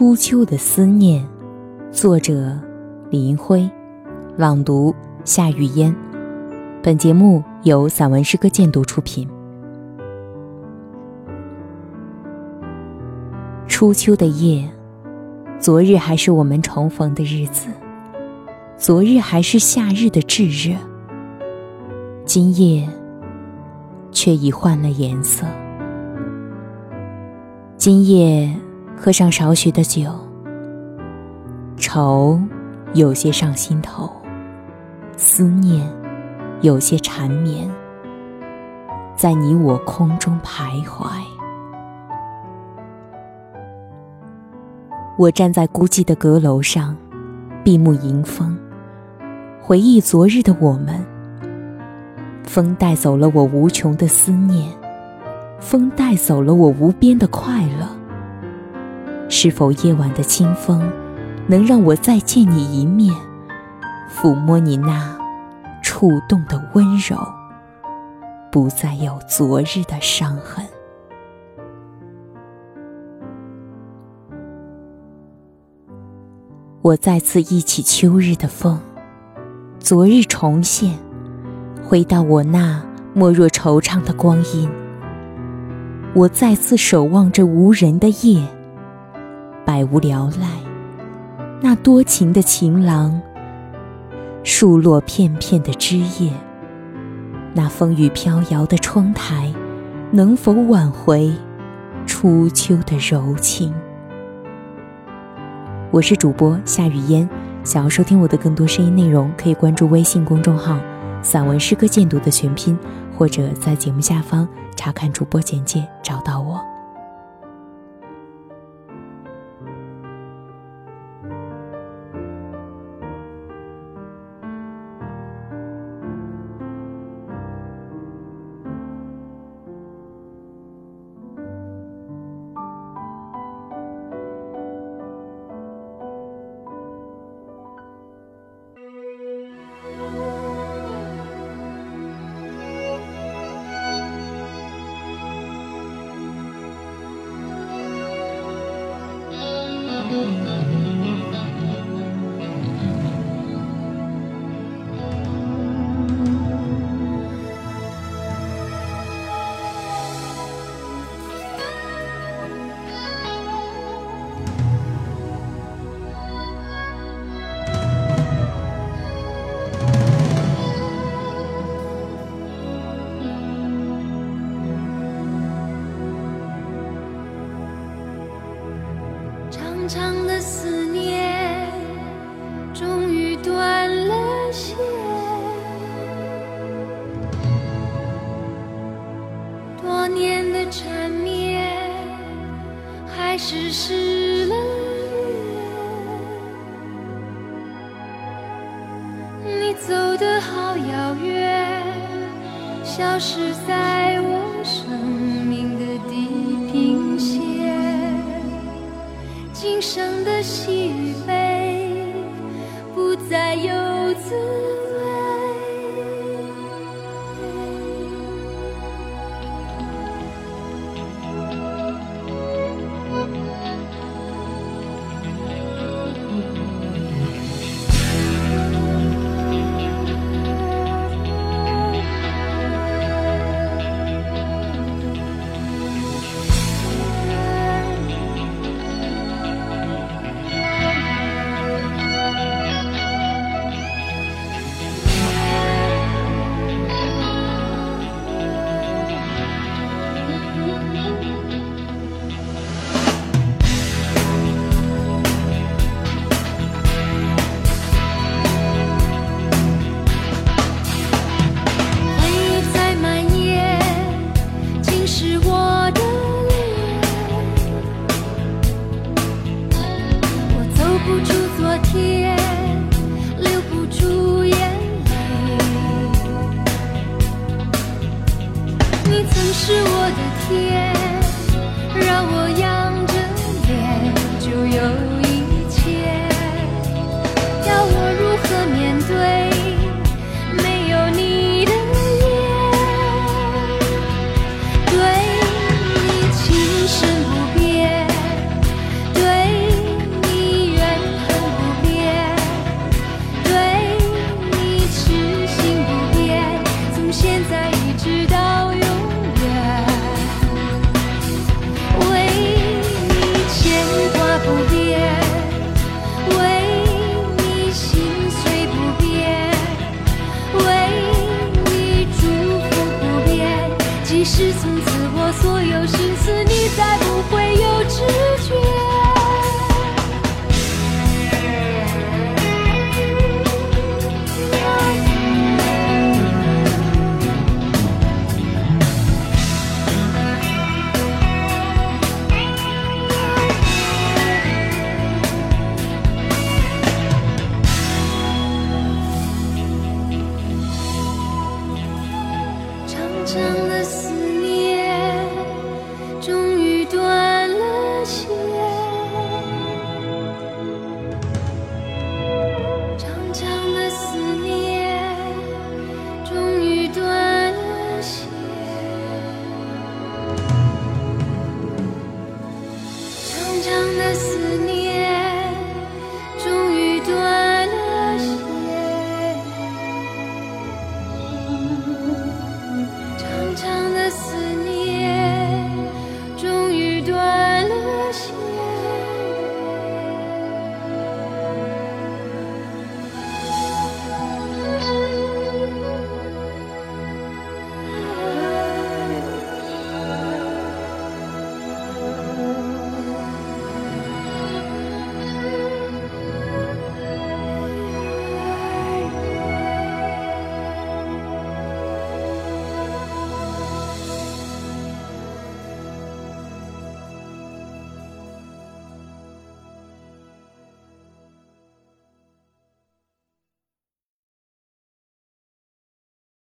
初秋的思念，作者李银辉，朗读夏雨嫣。本节目由散文诗歌鉴读出品。初秋的夜，昨日还是我们重逢的日子，昨日还是夏日的炙热，今夜却已换了颜色。今夜。喝上少许的酒，愁有些上心头，思念有些缠绵，在你我空中徘徊。我站在孤寂的阁楼上，闭目迎风，回忆昨日的我们。风带走了我无穷的思念，风带走了我无边的快乐。是否夜晚的清风，能让我再见你一面，抚摸你那触动的温柔，不再有昨日的伤痕。我再次忆起秋日的风，昨日重现，回到我那莫若惆怅的光阴。我再次守望着无人的夜。百无聊赖，那多情的情郎，树落片片的枝叶，那风雨飘摇的窗台，能否挽回初秋的柔情？我是主播夏雨嫣，想要收听我的更多声音内容，可以关注微信公众号“散文诗歌鉴读”的全拼，或者在节目下方查看主播简介找到我。长长的思念终于断了线，多年的缠绵还是失了约。你走得好遥远，消失在我生命的地平线。今生的喜与悲，不再有自。是我的天。